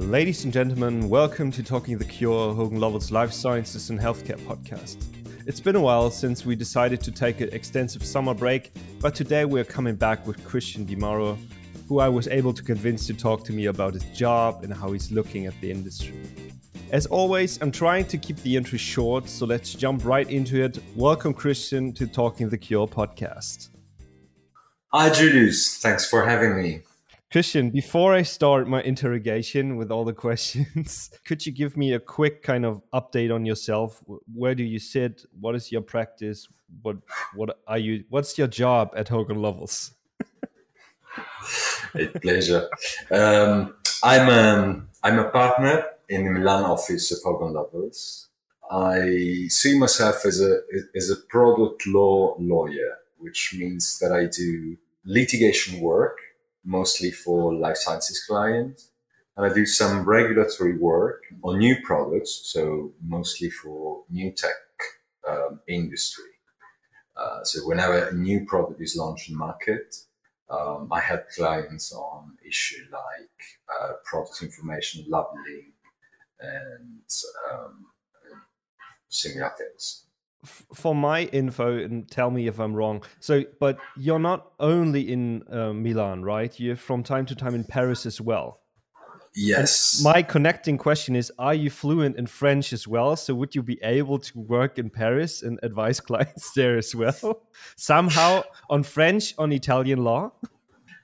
Ladies and gentlemen, welcome to Talking the Cure, Hogan Lovells Life Sciences and Healthcare podcast. It's been a while since we decided to take an extensive summer break, but today we're coming back with Christian Di Mauro, who I was able to convince to talk to me about his job and how he's looking at the industry. As always, I'm trying to keep the intro short, so let's jump right into it. Welcome, Christian, to Talking the Cure podcast. Hi, Julius. Thanks for having me. Christian, before I start my interrogation with all the questions, could you give me a quick kind of update on yourself? Where do you sit? What is your practice? What what are you? What's your job at Hogan Lovells? a pleasure. Um, I'm um, I'm a partner in the Milan office of Hogan Lovells. I see myself as a as a product law lawyer, which means that I do litigation work mostly for life sciences clients. And I do some regulatory work on new products, so mostly for new tech um, industry. Uh, so whenever a new product is launched in market, um, I help clients on issue like uh, product information labeling and um, similar things for my info and tell me if i'm wrong. So but you're not only in uh, milan right? You're from time to time in paris as well. Yes. and my connecting question is are you fluent in french as well? So would you be able to work in paris and advise clients there as well? Somehow on french on italian law?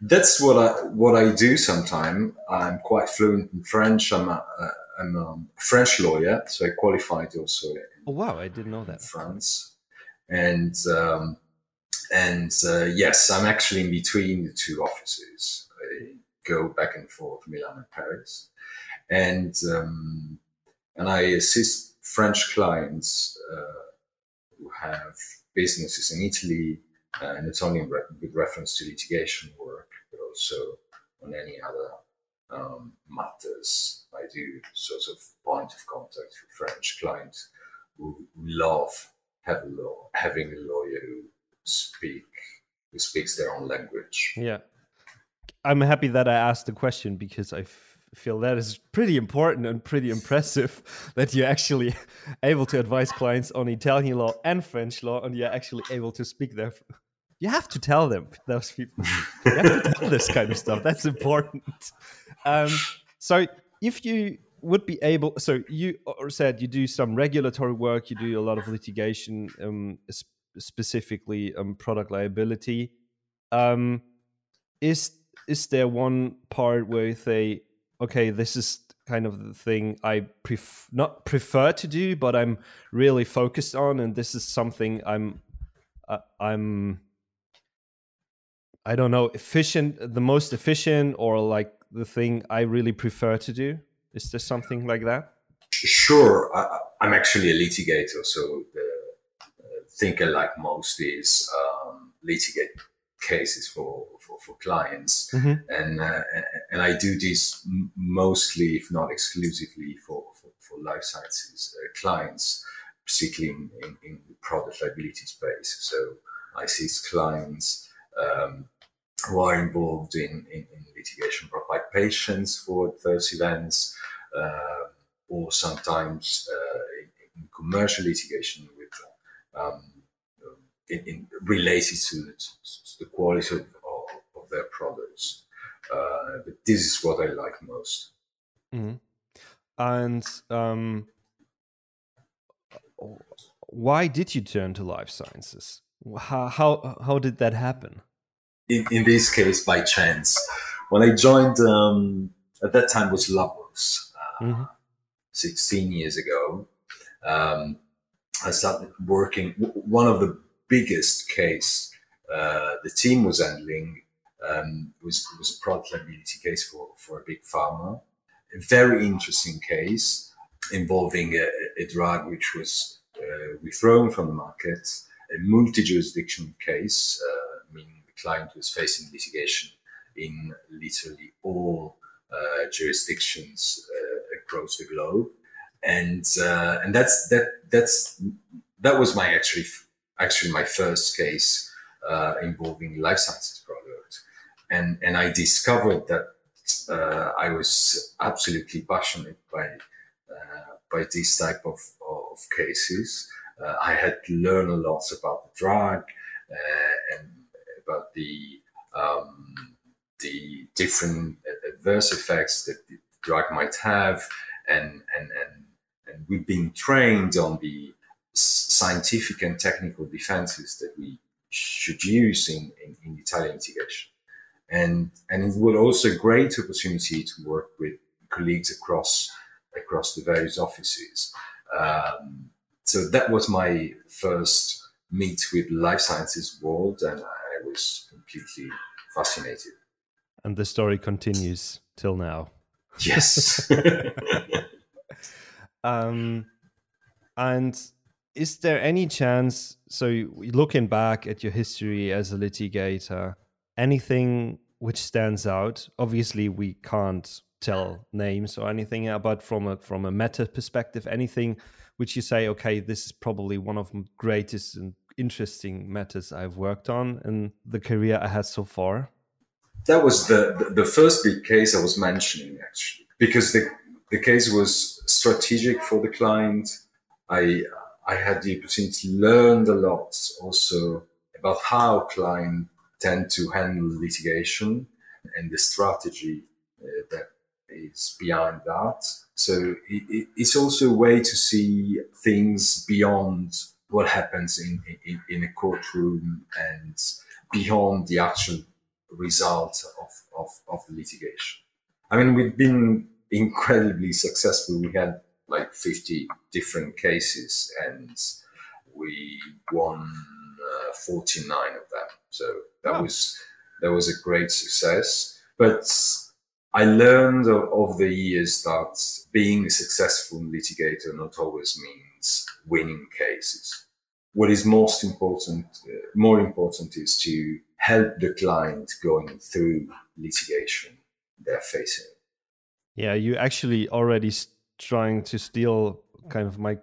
That's what i what i do sometimes i'm quite fluent in french. I'm a, I'm a french lawyer so i qualified also Oh wow, I didn't know that. France, and um, and uh, yes, I'm actually in between the two offices. I go back and forth, Milan and Paris, and um, and I assist French clients uh, who have businesses in Italy, uh, not only with reference to litigation work, but also on any other um, matters. I do sort of point of contact for French clients who love have a law, having a lawyer who speak who speaks their own language. Yeah, I'm happy that I asked the question because I feel that is pretty important and pretty impressive that you're actually able to advise clients on Italian law and French law, and you're actually able to speak their. You have to tell them those people. You have to tell this kind of stuff. That's important. Um, so if you would be able so you said you do some regulatory work you do a lot of litigation um, specifically um, product liability. Um, is is there one part where you say okay this is kind of the thing i pref- not prefer to do but i'm really focused on and this is something i'm uh, i'm i don't know efficient the most efficient or like the thing i really prefer to do is there something like that? Sure. I, am actually a litigator, so the thing I like most is um, litigate cases for for, for clients, mm-hmm. and uh, and I do this mostly, if not exclusively, for for, for life sciences uh, clients, particularly in, in, in, the product liability space. So I see clients. Um, who are involved in, in, in litigation by patients for adverse events, uh, or sometimes uh, in, commercial litigation with um, in, related to the, to the quality of, of, of, their products. Uh, but this is what I like most. Mm-hmm. And um, why did you turn to life sciences? How how how did that happen? In, in this case by chance. When I joined, um, at that time was Lovells, uh, mm-hmm. 16 years ago. Um, I started working. One of the biggest case uh, the team was handling um, was was a product liability case for for a big pharma. A very interesting case involving a, a drug which was uh, withdrawn from the market, a multi-jurisdiction case, client was facing litigation in literally all uh, jurisdictions uh, across the globe, and uh, and that's that that's that was my actually actually my first case uh, involving life sciences product, and and I discovered that uh, I was absolutely passionate by uh, by this type of, of cases. I had to learn a lot about the drug and about the um, the different adverse effects that the drug might have, and and and, and we've been trained on the scientific and technical defenses that we should use in, in, in Italian litigation. And, and it was also a great opportunity to work with colleagues across, across the various offices. Um, so that was my first meet with life sciences world and I was completely fascinated. And the story continues till now. Yes. um, and is there any chance so looking back at your history as a litigator anything which stands out obviously we can't tell names or anything but from a from a meta perspective anything which you say okay this is probably one of the greatest and interesting matters i've worked on in the career i had so far that was the the, first big case i was mentioning actually because the the case was strategic for the client i I had the opportunity to learn a lot also about how clients tend to handle litigation and the strategy uh, that is behind that. So it, it's also a way to see things beyond what happens in, in, in a courtroom and beyond the actual result of, of, of the litigation. I mean, we've been incredibly successful. We had like 50 different cases and we won uh, 49 of them. So that wow. was that was a great success. But I learned of, of, the years that being a successful litigator not always means winning cases. What is most important, uh, more important, is to help the client going through litigation they're facing. Yeah, you actually already trying to steal kind of my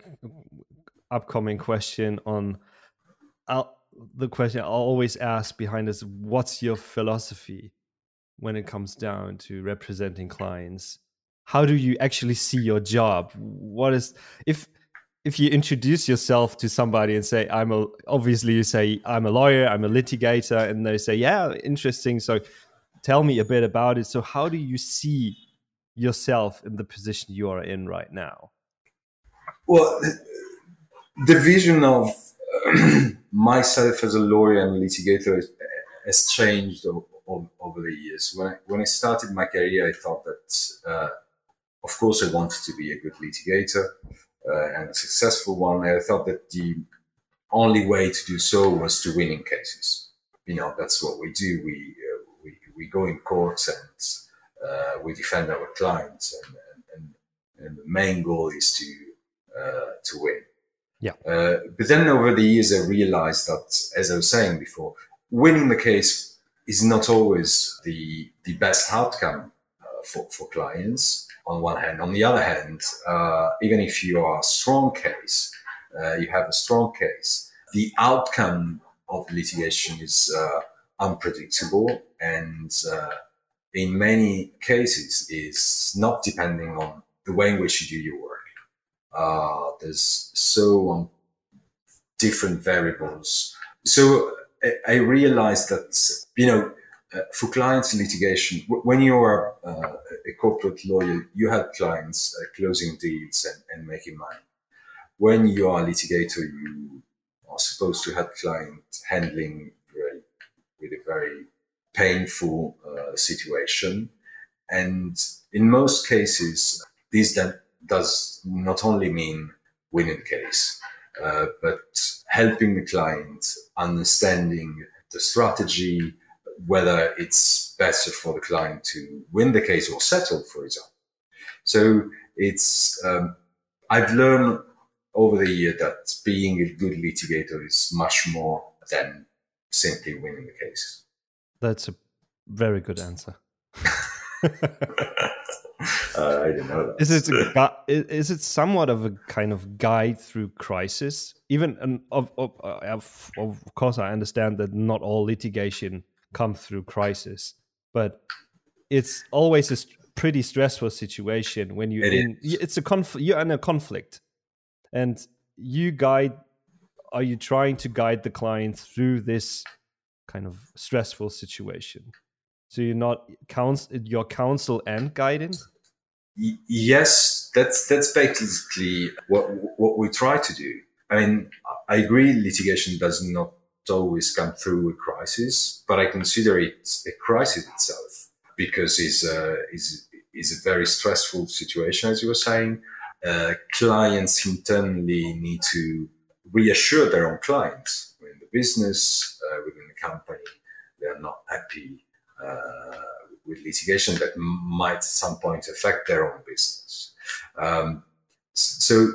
upcoming question on I'll, the question I'll always ask behind is what's your philosophy when it comes down to representing clients? How do you actually see your job? What is if if you introduce yourself to somebody and say I'm a obviously you say I'm a lawyer, I'm a litigator and they say yeah, interesting. So tell me a bit about it. So how do you see yourself in the position you are in right now? Well, the vision of myself as a lawyer and litigator has changed over the years. When I, when I started my career, I thought that, uh, of course, I wanted to be a good litigator and a successful one. I thought that the only way to do so was to win in cases. You know, that's what we do. We uh, we, we go in courts and uh, we defend our clients, and, and, and, the main goal is to uh, to win. Yeah. Uh, but then over the years, I realized that, as I was saying before, winning the case is not always the the best outcome uh, for for clients. On one hand, on the other hand, uh, even if you are a strong case, uh, you have a strong case. The outcome of litigation is unpredictable and in many cases is not depending on the way in which you do your work. Uh, there's so um, different variables. So I, I, realized that, you know, uh, for clients in litigation, when you are uh, a corporate lawyer, you have clients uh, closing deals and, and making money. When you are a litigator, you are supposed to have clients handling very, with a very painful uh, situation. And in most cases, this that does not only mean winning the case, uh, but helping the client understanding the strategy, whether it's better for the client to win the case or settle, for example. So it's, um, I've learned over the year that being a good litigator is much more than simply winning the case. That's a very good answer. uh, I didn't know that. Is it a, is it somewhat of a kind of guide through crisis? Even and of, of, of of course, I understand that not all litigation comes through crisis, but it's always a pretty stressful situation when you're it in. Is. It's a conflict. You're in a conflict, and you guide. Are you trying to guide the client through this kind of stressful situation? So you're not counsel your counsel and guidance. Yes, that's that's basically what what we try to do. I mean, I agree litigation does not always come through a crisis, but I consider it a crisis itself because it's a, it's, it's a very stressful situation, as you were saying. Uh, clients internally need to reassure their own clients within the business, uh, within the company, they're not happy uh, with litigation that might at some point affect their own business. Um, so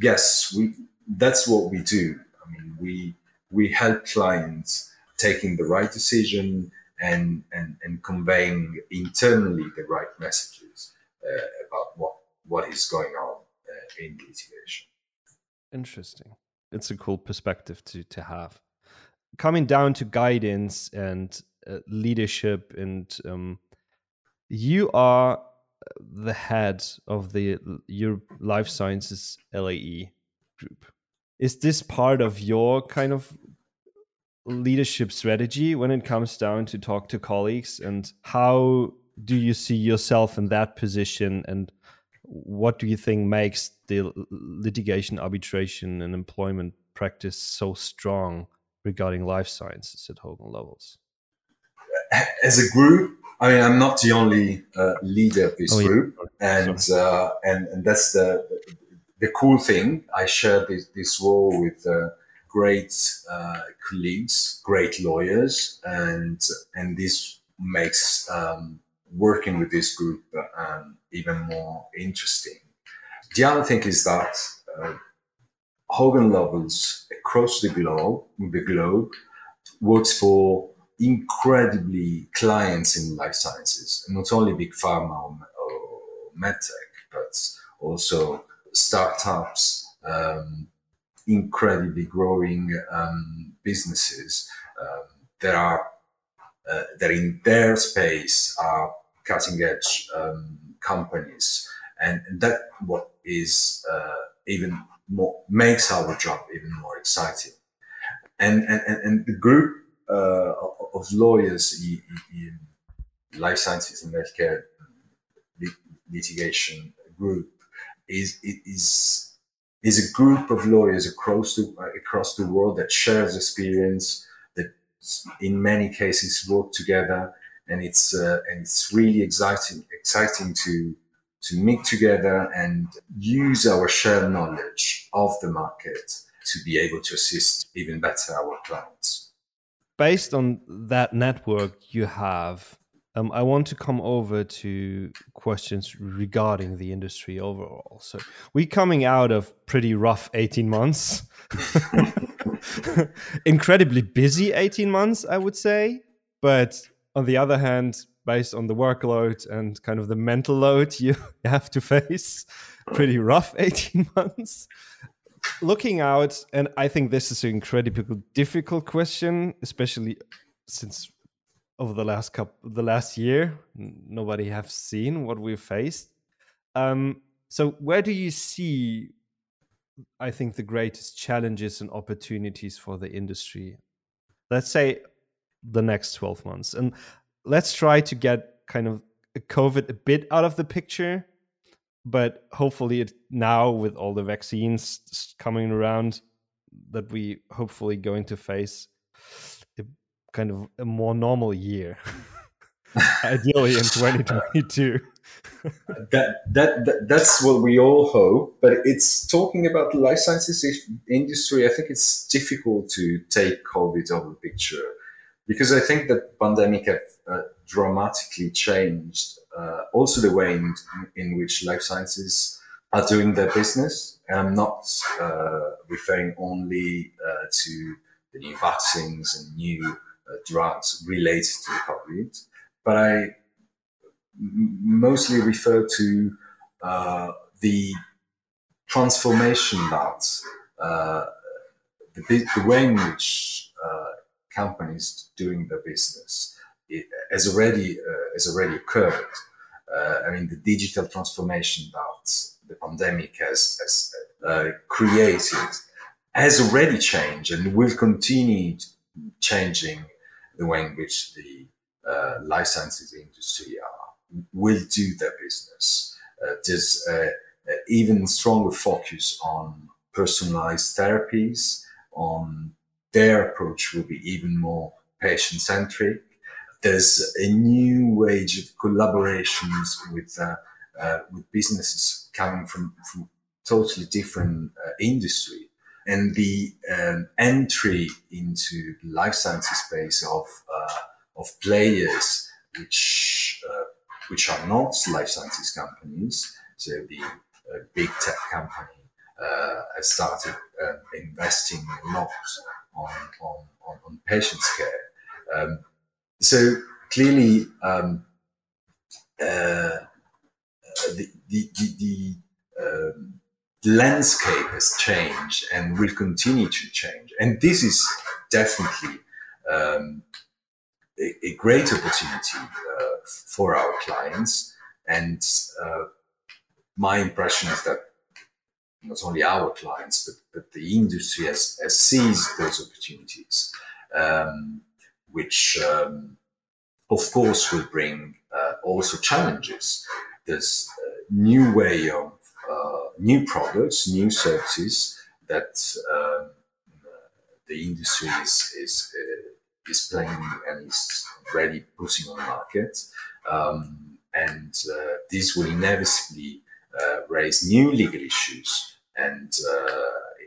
yes, we that's what we do. I mean, we we help clients taking the right decision and and, and conveying internally the right messages uh, about what what is going on uh, in litigation. Interesting. It's a cool perspective to to have. Coming down to guidance and uh, leadership, and um, you are the head of the your life sciences LAE group is this part of your kind of leadership strategy when it comes down to talk to colleagues? And how do you see yourself in that position? And what do you think makes the litigation arbitration and employment practice so strong regarding life sciences at Hogan Lovells as a group i mean i'm not the only uh, leader of this oh, group. Yeah. and, uh, and and that's the the cool thing, I share this, this role with uh, great uh, colleagues, great lawyers, and and this makes um, working with this group um, even more interesting. The other thing is that uh, Hogan Lovells across the globe, the globe, works for incredibly clients in life sciences, not only big pharma or medtech, but also startups, um, incredibly growing um, businesses um, that are uh, that in their space are cutting edge um, companies, and, that what is uh, even more makes our job even more exciting. And and, and the group uh, of lawyers in, in life sciences and healthcare litigation group is is is a group of lawyers across the across the world that shares experience that in many cases work together and it's uh, and it's really exciting exciting to to meet together and use our shared knowledge of the market to be able to assist even better our clients. Based on that network you have um, I want to come over to questions regarding the industry overall. So we're coming out of pretty rough 18 months, incredibly busy 18 months, I would say. But on the other hand, based on the workload and kind of the mental load you have to face, pretty rough 18 months. Looking out, and I think this is an incredibly difficult question, especially since over the last couple the last year nobody have seen what we've faced. Um, so where do you see i think the greatest challenges and opportunities for the industry let's say the next 12 months? And let's try to get kind of covid a bit out of the picture but hopefully it, now with all the vaccines coming around that we hopefully going to face kind of a more normal year. Ideally in 2022 that, that, that that's what we all hope but it's talking about the life sciences industry i think it's difficult to take covid out of the picture. Because i think that pandemic have uh, dramatically changed uh, also the way in, in which life sciences are doing their business. And i'm not uh, referring only uh, to the new vaccines and new drugs related to COVID, but I mostly refer to uh, the transformation that uh, the, the, way in which uh, companies doing their business it has already uh, has already occurred. Uh, I mean, the digital transformation that the pandemic has, has uh, created has already changed and will continue changing the way in which the uh, life sciences industry are, will do their business. Uh, there's an even stronger focus on personalized therapies, on their approach will be even more patient centric. There's a new age of collaborations with uh, uh, with businesses coming from, from totally different uh, industry, and the um, entry into the life sciences space of uh, of players which uh, which are not life sciences companies. So the uh, big tech company has started investing a lot on, on, on, on patients' care. Um, so clearly, um, uh, the, the, the, the landscape has changed and will continue to change. And this is definitely um, a, a, great opportunity uh, for our clients. And uh, my impression is that not only our clients, but, but the industry has, has seized those opportunities, um, which um, of course will bring uh, also challenges. There's a new way of uh, new products, new services that um, the industry is is, uh, is playing and is ready putting on the market, um, and uh, this will inevitably uh, raise new legal issues and uh,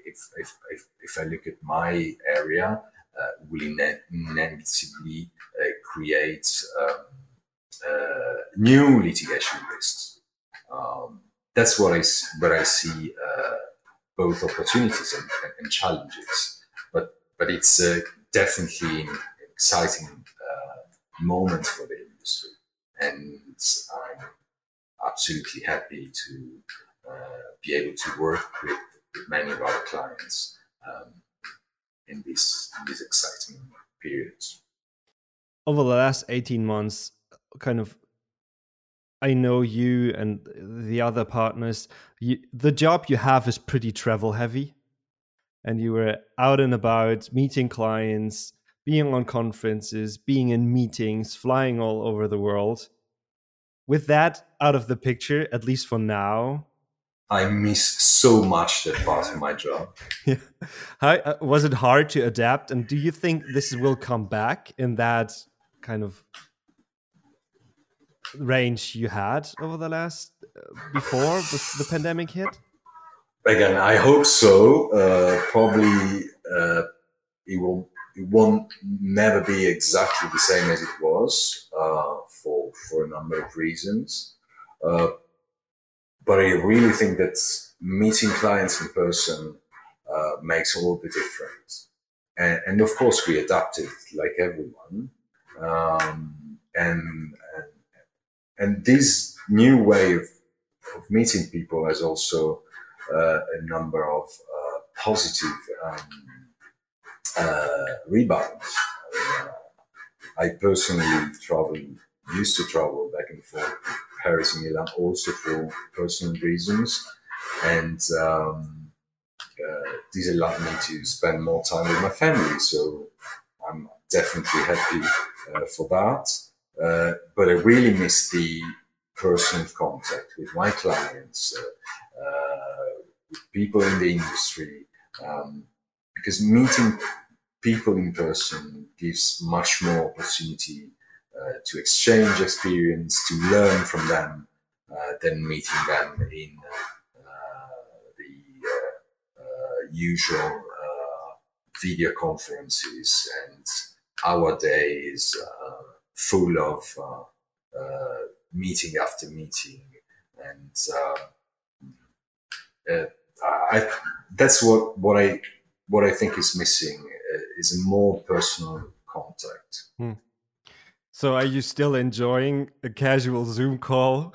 if, if, if, if, I look at my area, uh, will inevitably uh, create um, uh, new litigation risks. That's what I, what I see uh, both opportunities and, and, challenges. But, but it's definitely an exciting moment for the industry. And I'm absolutely happy to uh, be able to work with, with many of our clients um, in these in these exciting periods. Over the last eighteen months, kind of I know you and the other partners. You, the job you have is pretty travel heavy, and you were out and about meeting clients, being on conferences, being in meetings, flying all over the world. With that out of the picture, at least for now, I miss so much that part of my job. Yeah. How, uh, was it hard to adapt? And do you think this will come back in that kind of range you had over the last uh, before the pandemic hit? Again, I hope so. Uh, probably uh, it will. It won't never be exactly the same as it was uh, for for a number of reasons. Uh, but I really think that meeting clients in person uh, makes all the difference. And, and, of course, we adapted like everyone. Um, and, and, and this new way of, of meeting people has also uh, a number of uh, positive um, uh, rebounds. I personally travel, used to travel back and forth Paris and Milan also for personal reasons. And um, uh, this allowed me to spend more time with my family. So I'm definitely happy uh, for that. Uh, but I really miss the personal contact with my clients, uh, uh, with people in the industry, um, because meeting people in person gives much more opportunity uh, to exchange experience, to learn from them, uh, than meeting them in uh, the usual video conferences and our days. is full of meeting after meeting and uh, I, that's what what I what I think is missing uh, is a more personal contact. Hmm. So are you still enjoying a casual Zoom call?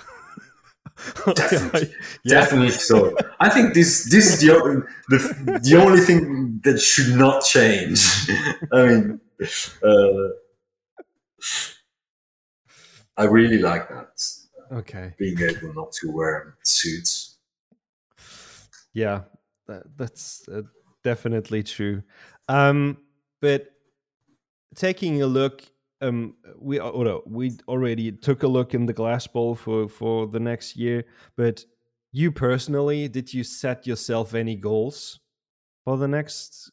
definitely, yeah. definitely so. I think this this is the, the the only thing that should not change. I mean, uh, I really like that. Okay. Being able not to wear suits. Yeah, that, that's uh, definitely true. Um, but taking a look, um, we or we already took a look in the glass bowl for for the next year. But you personally, did you set yourself any goals for the next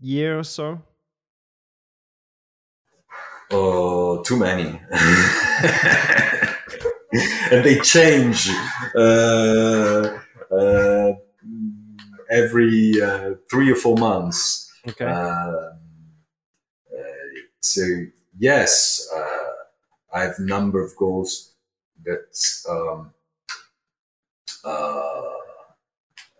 year or so? Oh, too many. and they change uh, uh, every uh, three or four months. Okay. Um, uh, so yes, uh, I have a number of goals that um, uh,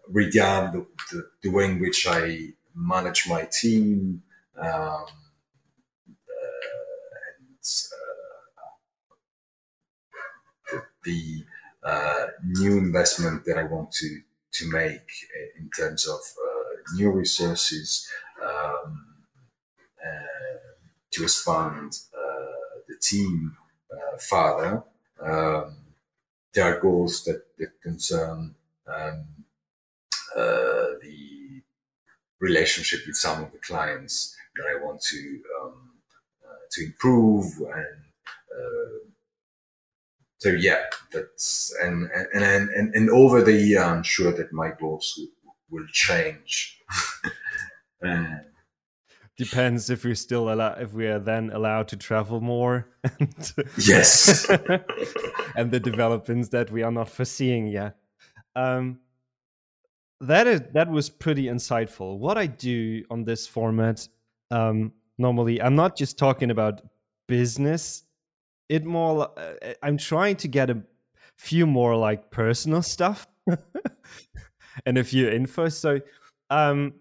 regard the, the, the, way in which I manage my team. Um, the uh, new investment that I want to to make in terms of uh, new resources um, to expand the team further. Um, there are goals that, that concern um, uh, the relationship with some of the clients that I want to um, to improve and uh, so yeah that's and and and and over the year i'm sure that my goals will, will change. Depends if we're still allowed if we are then allowed to travel more and yes. and the developments that we are not foreseeing yet. Um that is that was pretty insightful. What i do on this format um normally i'm not just talking about business it more uh, i'm trying to get a few more like personal stuff and a few info so um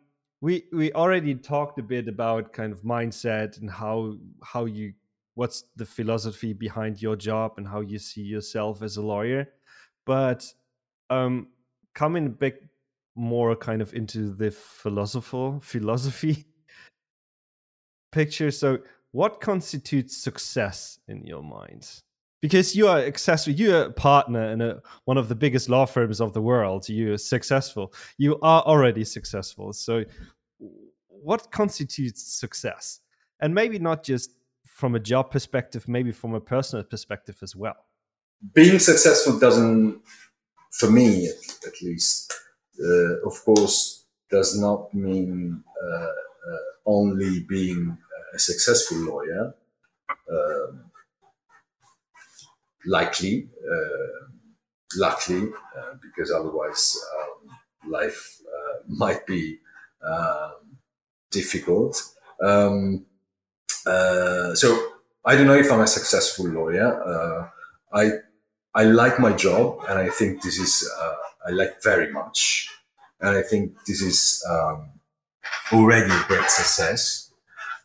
we we already talked a bit about kind of mindset and how how you what's the philosophy behind your job and how you see yourself as a lawyer but um coming back more kind of into the philosophical philosophy picture. So, what constitutes success in your mind? Because you are successful, you're a partner in a, one of the biggest law firms of the world. You're successful. You are already successful. So, what constitutes success? And maybe not just from a job perspective, maybe from a personal perspective as well. Being successful doesn't, for me at, least, uh, of course, does not mean uh, uh, only being a successful lawyer, um, likely, uh, luckily, uh, because otherwise um, life uh, might be um, difficult. Um, uh, so I don't know if I'm a successful lawyer. Uh, I I like my job, and I think this is uh, I like very much, and I think this is um, already a great success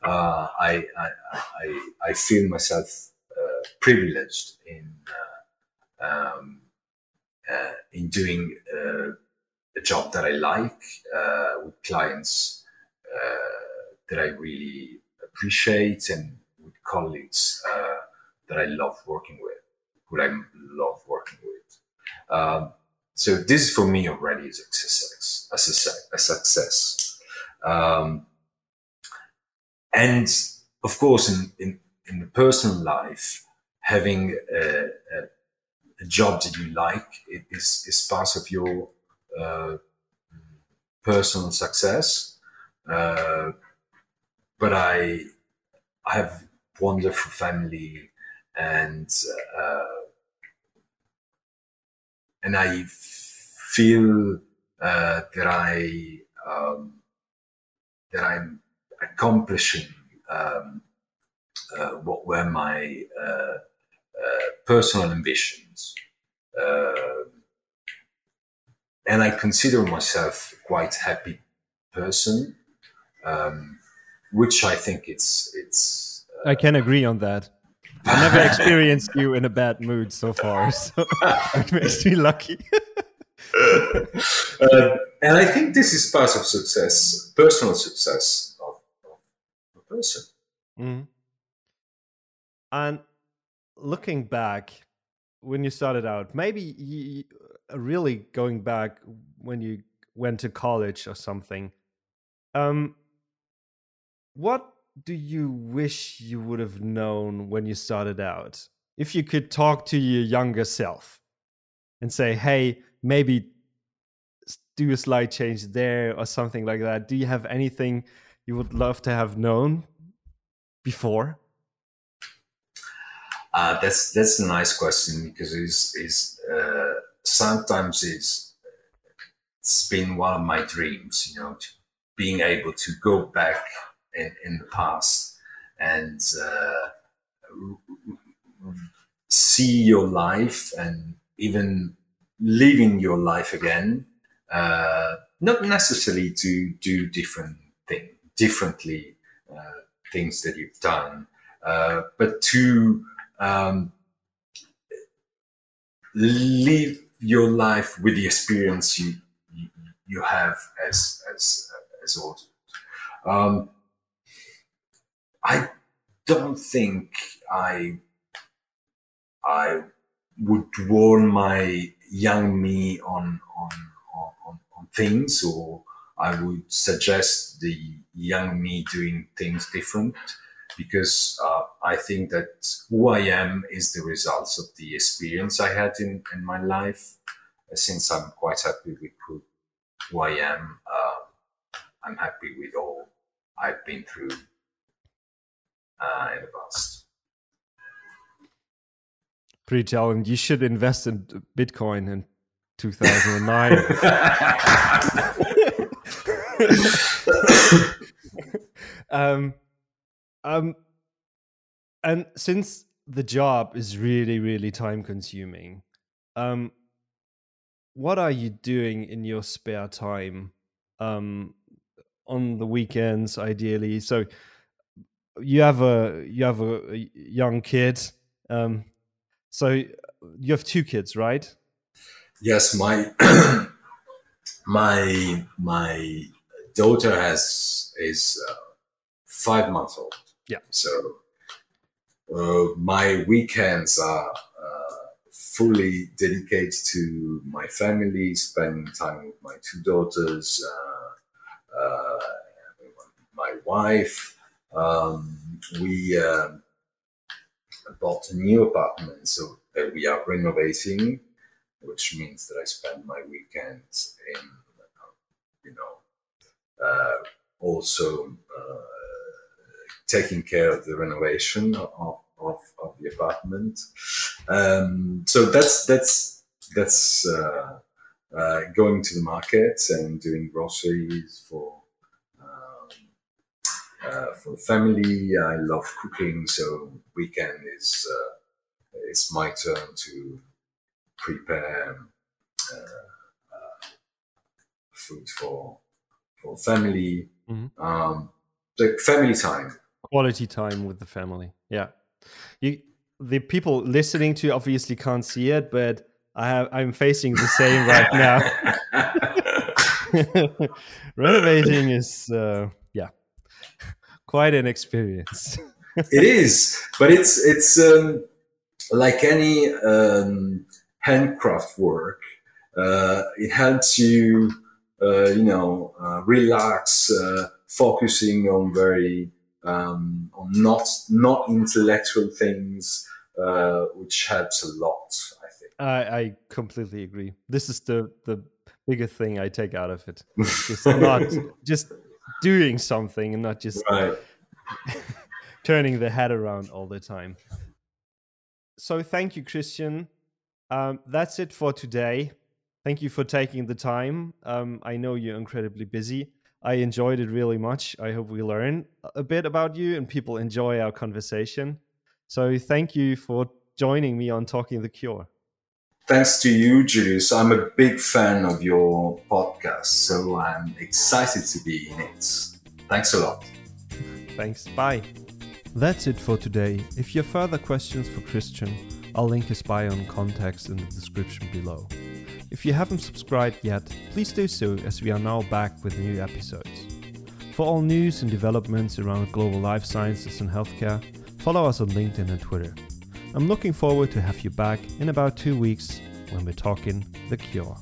uh, I, I, I, feel myself uh, privileged in uh, um, uh, in doing a job that I like with clients that I really appreciate and with colleagues that I love working with, who I love working with. Um, so this for me already is a success. A success. A success. Um, and of course, in, in, in the personal life, having a, a, a job that you like is, is part of your uh, personal success. Uh, but I, I have wonderful family and uh, and I feel uh, that I um, that I'm accomplishing um, uh, what were my uh, uh personal ambitions. Uh, and I consider myself quite happy person, um, which I think it's it's. I can agree on that. I never experienced you in a bad mood so far, so it makes me lucky. uh, and I think this is part of success, personal success person. Mm. And looking back when you started out, maybe you, really going back when you went to college or something. Um, what do you wish you would have known when you started out? If you could talk to your younger self and say, hey, maybe do a slight change there or something like that, do you have anything you would love to have known before? Uh, that's that's a nice question because it's, it's uh, sometimes it's it's been one of my dreams, you know, being able to go back in, in the past and uh, see your life and even living your life again. Uh, not necessarily to do different differently uh, things that you've done, uh, but to um, live your life with the experience you you, have as as as author. Um, I don't think I I would warn my young me on on on, on things, or I would suggest the young me doing things different because uh, I think that who I am is the results of the experience I had in, in my life. Since I'm quite happy with who, who I am, uh, I'm happy with all I've been through uh, in the past. Pretty telling. You should invest in Bitcoin in 2009. um, um, and since the job is really, really time consuming, um, what are you doing in your spare time? Um, on the weekends, ideally. So you have a you have a, young kid. Um, so you have two kids, right? Yes, my my my daughter has is uh, five months old. Yeah. So uh, my weekends are uh, fully dedicated to my family, spending time with my two daughters, uh, uh, my wife. Um, we um, bought a new apartment, so that we are renovating, which means that I spend my weekends in, also taking care of the renovation of, of, of the apartment. Um, so that's that's that's uh, uh, going to the market and doing groceries for um, uh, for family. I love cooking, so weekend is uh, it's my turn to prepare uh, uh, food for for family. Mm-hmm. Um, like family time quality time with the family. Yeah, you the people listening to obviously can't see it, but I have I'm facing the same right now. Renovating is uh, yeah, quite an experience. it is, but it's it's um, like any um, handcraft work. Uh, it helps you, uh, you know, uh, relax, uh, focusing on very um, on not not intellectual things, uh, which helps a lot. I think. I, I completely agree. This is the the biggest thing I take out of it. Just not just doing something and not just right. turning the head around all the time. So thank you, Christian. Um, that's it for today. Thank you for taking the time. Um, I know you're incredibly busy. I enjoyed it really much. I hope we learn a bit about you and people enjoy our conversation. So thank you for joining me on Talking the Cure. Thanks to you, Julius. I'm a big fan of your podcast, so I'm excited to be in it. Thanks a lot. Thanks. Bye. That's it for today. If you have further questions for Christian, I'll link his bio and contacts in the description below. If you haven't subscribed yet, please do so as we are now back with new episodes. For all news and developments around global life sciences and healthcare, follow us on LinkedIn and Twitter. I'm looking forward to have you back in about two weeks when we're talking The Cure.